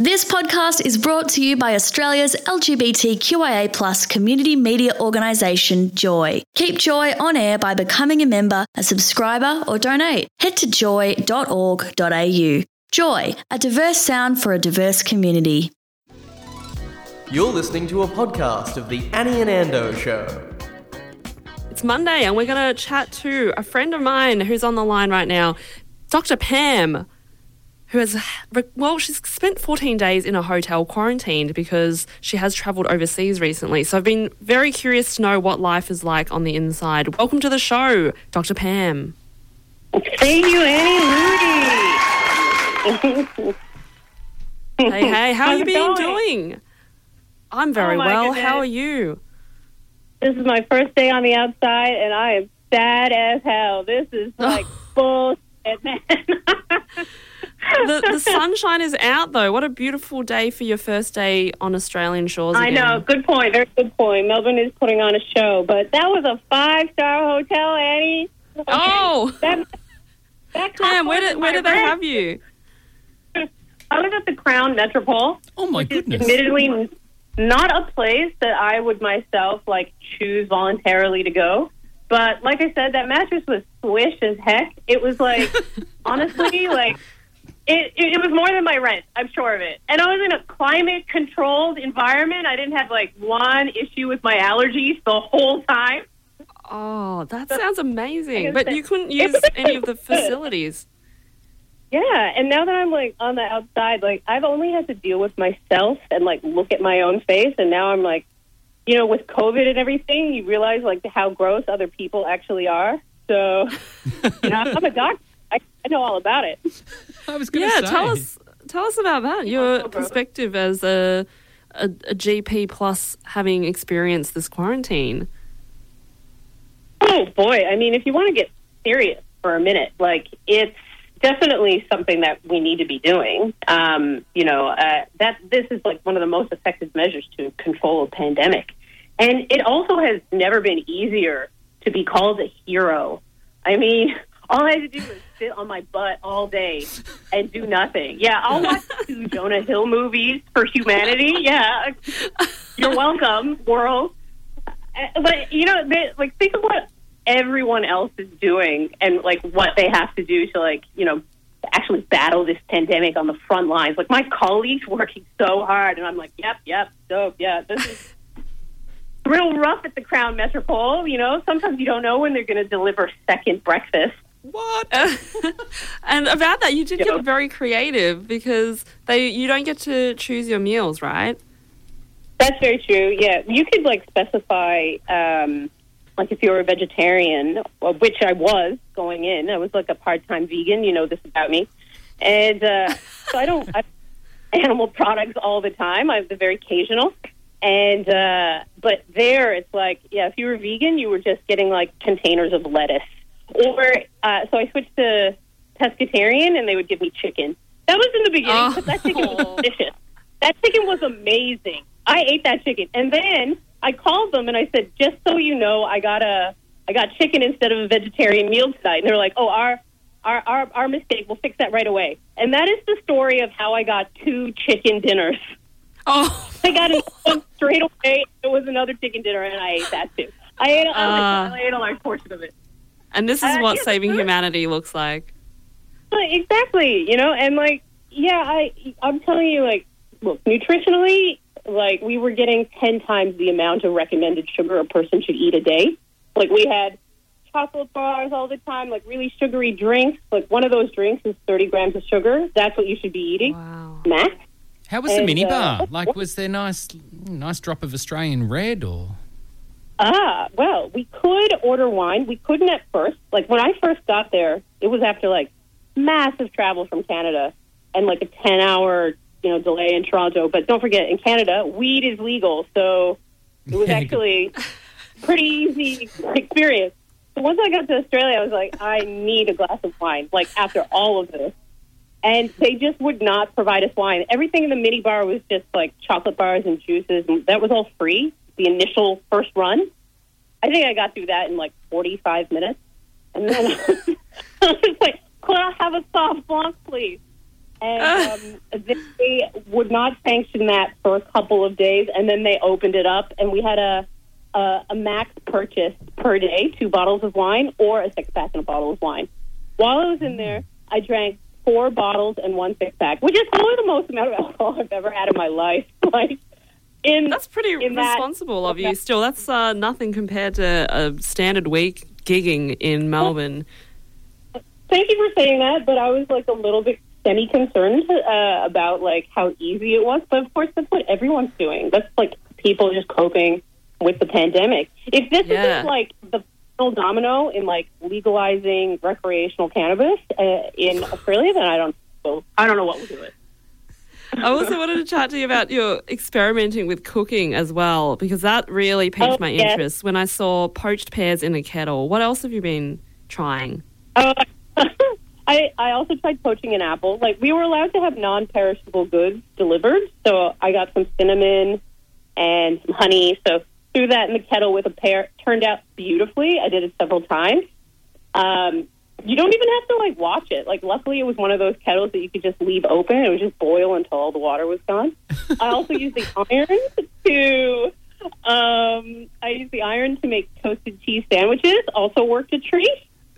This podcast is brought to you by Australia's LGBTQIA plus community media organisation, Joy. Keep Joy on air by becoming a member, a subscriber, or donate. Head to joy.org.au. Joy, a diverse sound for a diverse community. You're listening to a podcast of The Annie and Ando Show. It's Monday, and we're going to chat to a friend of mine who's on the line right now, Dr. Pam, who has, well, she's spent 14 days in a hotel quarantined because she has travelled overseas recently. So I've been very curious to know what life is like on the inside. Welcome to the show, Dr. Pam. Thank you, Annie Moody. Hey, hey, how are How's you been going? doing? I'm very Oh, well. goodness. How are you? This is my first day on the outside, and I am sad as hell. This is like bullshit, man. The, the sunshine is out, though. What a beautiful day for your first day on Australian shores. I again. know. Good point. Very good point. Melbourne is putting on a show, but that was a five star hotel, Annie. Okay. Oh, That, that Pam, where did, where did they have you? I was at the Crown Metropole. Oh my which is goodness. admittedly not a place that I would myself like choose voluntarily to go. But like I said, that mattress was swish as heck. It was like honestly like it, it, it was more than my rent. I'm sure of it. And I was in a climate controlled environment. I didn't have like one issue with my allergies the whole time. Oh, that sounds amazing. But you couldn't use any of the facilities. Yeah, and now that I'm like on the outside, like I've only had to deal with myself and like look at my own face, and now I'm like, you know, with COVID and everything, you realize like how gross other people actually are. So, you know, I'm a doctor. I, I know all about it. I was going to Yeah, say. tell us tell us about that. Your Oh, perspective as a, a a GP plus having experienced this quarantine. Oh boy, I mean, if you want to get serious for a minute, like it's definitely something that we need to be doing. Um, you know, uh, that this is like one of the most effective measures to control a pandemic, and it also has never been easier to be called a hero. I mean, all I had to do was sit on my butt all day and do nothing. Yeah, I'll watch two Jonah Hill movies for humanity. Yeah, you're welcome, world. Uh, But you know, they, like think of what everyone else is doing and like what they have to do to like you know actually battle this pandemic on the front lines. Like my colleagues working so hard, and I'm like, yep, yep, dope, yeah, this is. Real rough at the Crown Metropole, you know. Sometimes you don't know when they're going to deliver second breakfast. What? and about that, you did Yeah. get very creative because they you don't get to choose your meals, right? That's very true. Yeah, you could like specify, um, like if you're a vegetarian, which I was going in. I was like a part-time vegan. You know this about me, and uh, so I don't I, animal products all the time. I'm the very occasional, and uh, but there it's like yeah, if you were vegan, you were just getting like containers of lettuce, or uh, so I switched to pescatarian, and they would give me chicken. That was in the beginning, Oh. that chicken was delicious. That chicken was amazing. I ate that chicken, and then I called them and I said, "Just so you know, I got a I got chicken instead of a vegetarian meal tonight." And they were like, "Oh, our our our, our mistake. We'll fix that right away." And that is the story of how I got two chicken dinners. Oh, I got it one straight away. It was another chicken dinner, and I ate that too. I ate, Ah. I ate a large portion of it. And this is Uh, what yeah, saving that's- humanity looks like. Exactly. You know, and like, yeah, I I'm telling you, like, look, nutritionally, like we were getting ten times the amount of recommended sugar a person should eat a day. Like we had chocolate bars all the time, like really sugary drinks. Like one of those drinks is thirty grams of sugar. That's what you should be eating, Wow. max. How was the And, mini uh, bar? what- like, was there nice, nice drop of Australian red or? Ah, well, we could order wine. We couldn't at first. Like when I first got there, it was after like massive travel from Canada and like a ten hour, you know, delay in Toronto. But don't forget, in Canada, weed is legal, so it was actually pretty easy experience. So once I got to Australia, I was like, I need a glass of wine. Like after all of this, and they just would not provide us wine. Everything in the mini bar was just like chocolate bars and juices, and that was all free. The initial first run, I think I got through that in like forty-five minutes, and then I was like, "Could I have a sauv blanc, please?" and um, they would not sanction that for a couple of days, and then they opened it up, and we had a a, a max purchase per day, two bottles of wine or a six pack and a bottle of wine. While I was in there, I drank four bottles and one six pack, which is probably the most amount of alcohol I've ever had in my life. Like in That's pretty in that- responsible of you. Still, that's uh, nothing compared to a standard week gigging in Melbourne. Thank you for saying that, but I was like a little bit semi concerned uh, about like how easy it was. But of course, that's what everyone's doing. That's like people just coping with the pandemic. If this Yeah. isn't like the final domino in like legalizing recreational cannabis uh, in Australia, then I don't. Well, I don't know what we'll do it. I also wanted to chat to you about your experimenting with cooking as well, because that really piqued Oh, my yes. interest when I saw poached pears in a kettle. What else have you been trying? Uh, I I also tried poaching an apple. Like we were allowed to have non-perishable goods delivered, so I got some cinnamon and some honey. So threw that in the kettle with a pear. Turned out beautifully. I did it several times. Um, you don't even have to like watch it. Like luckily, it was one of those kettles that you could just leave open. It would just boil until all the water was gone. I also used the iron to. Um, I used the iron to make toasted cheese sandwiches. Also worked a treat.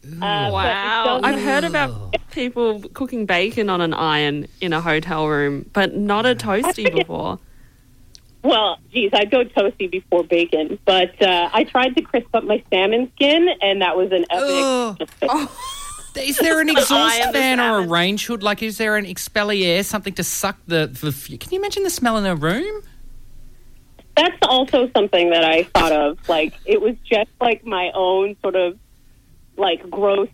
Uh, Wow. I've heard about people cooking bacon on an iron in a hotel room, but not a toasty before. Well, geez, I'd go toasty before bacon, but uh, I tried to crisp up my salmon skin, and that was an epic. Oh, Is there an exhaust fan or a range hood? Like, is there an expelliarm, something to suck the, the? f- Can you imagine the smell in a room? That's also something that I thought of. Like it was just like my own sort of like gross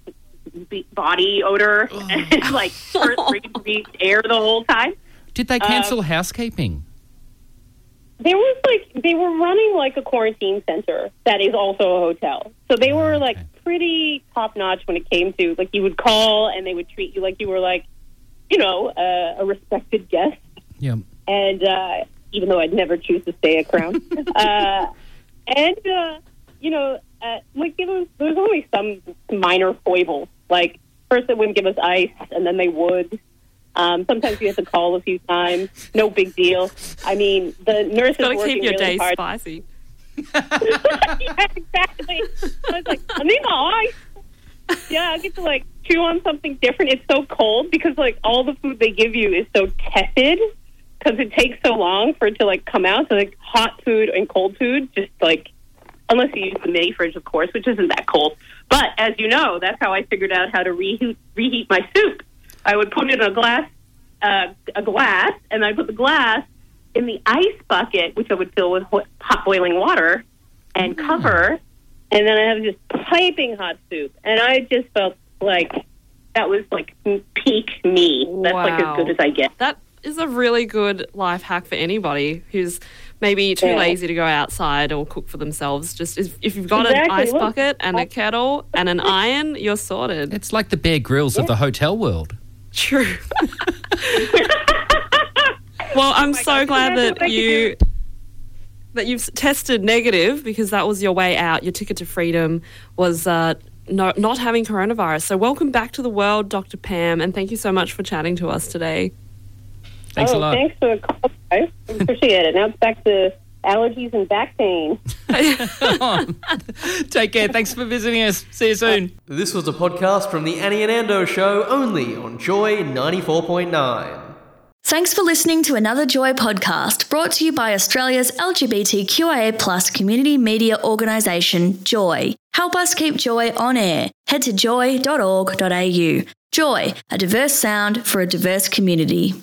be- body odor, and like breathed air the whole time. Did they cancel housekeeping? There was like they were running like a quarantine center that is also a hotel. So they were like pretty top notch when it came to like you would call and they would treat you like you were like you know uh, a respected guest. Yeah. and uh, even though I'd never choose to stay at Crown, uh, and uh, you know, uh, like there was, there was only some minor foibles. Like first they wouldn't give us ice, and then they would. Um, sometimes you have to call a few times. No big deal. I mean, the nurses Got to working keep your really day hard. spicy. yeah, exactly. I was like, I need my ice. Yeah, I get to like chew on something different. It's so cold because like all the food they give you is so tepid because it takes so long for it to like come out. So like hot food and cold food, just like unless you use the mini fridge, of course, which isn't that cold. But as you know, that's how I figured out how to reheat reheat my soup. I would put it in a glass, uh, a glass, and I put the glass in the ice bucket, which I would fill with hot boiling water, and cover, and then I have just piping hot soup, and I just felt like that was like peak me. That's like as good as I get. That is a really good life hack for anybody who's maybe too Yeah. lazy to go outside or cook for themselves. Just if, if you've got an ice bucket and a kettle and an iron, you're sorted. It's like the Bear Grylls of the hotel world. True. well, I'm so God, glad that what you that you've tested negative because that was your way out. Your ticket to freedom was uh, no, not having coronavirus. So welcome back to the world, Dr. Pam, and thank you so much for chatting to us today. Thanks oh, a lot. thanks for the call, guys. Appreciate it. Now it's back to allergies and back pain. Take care. Thanks for visiting us. See you soon. This was a podcast from the Annie and Ando show only on Joy 94.9. Thanks for listening to another Joy podcast brought to you by Australia's LGBTQIA plus community media organisation, Joy. Help us keep Joy on air. Head to joy.org.au. Joy, a diverse sound for a diverse community.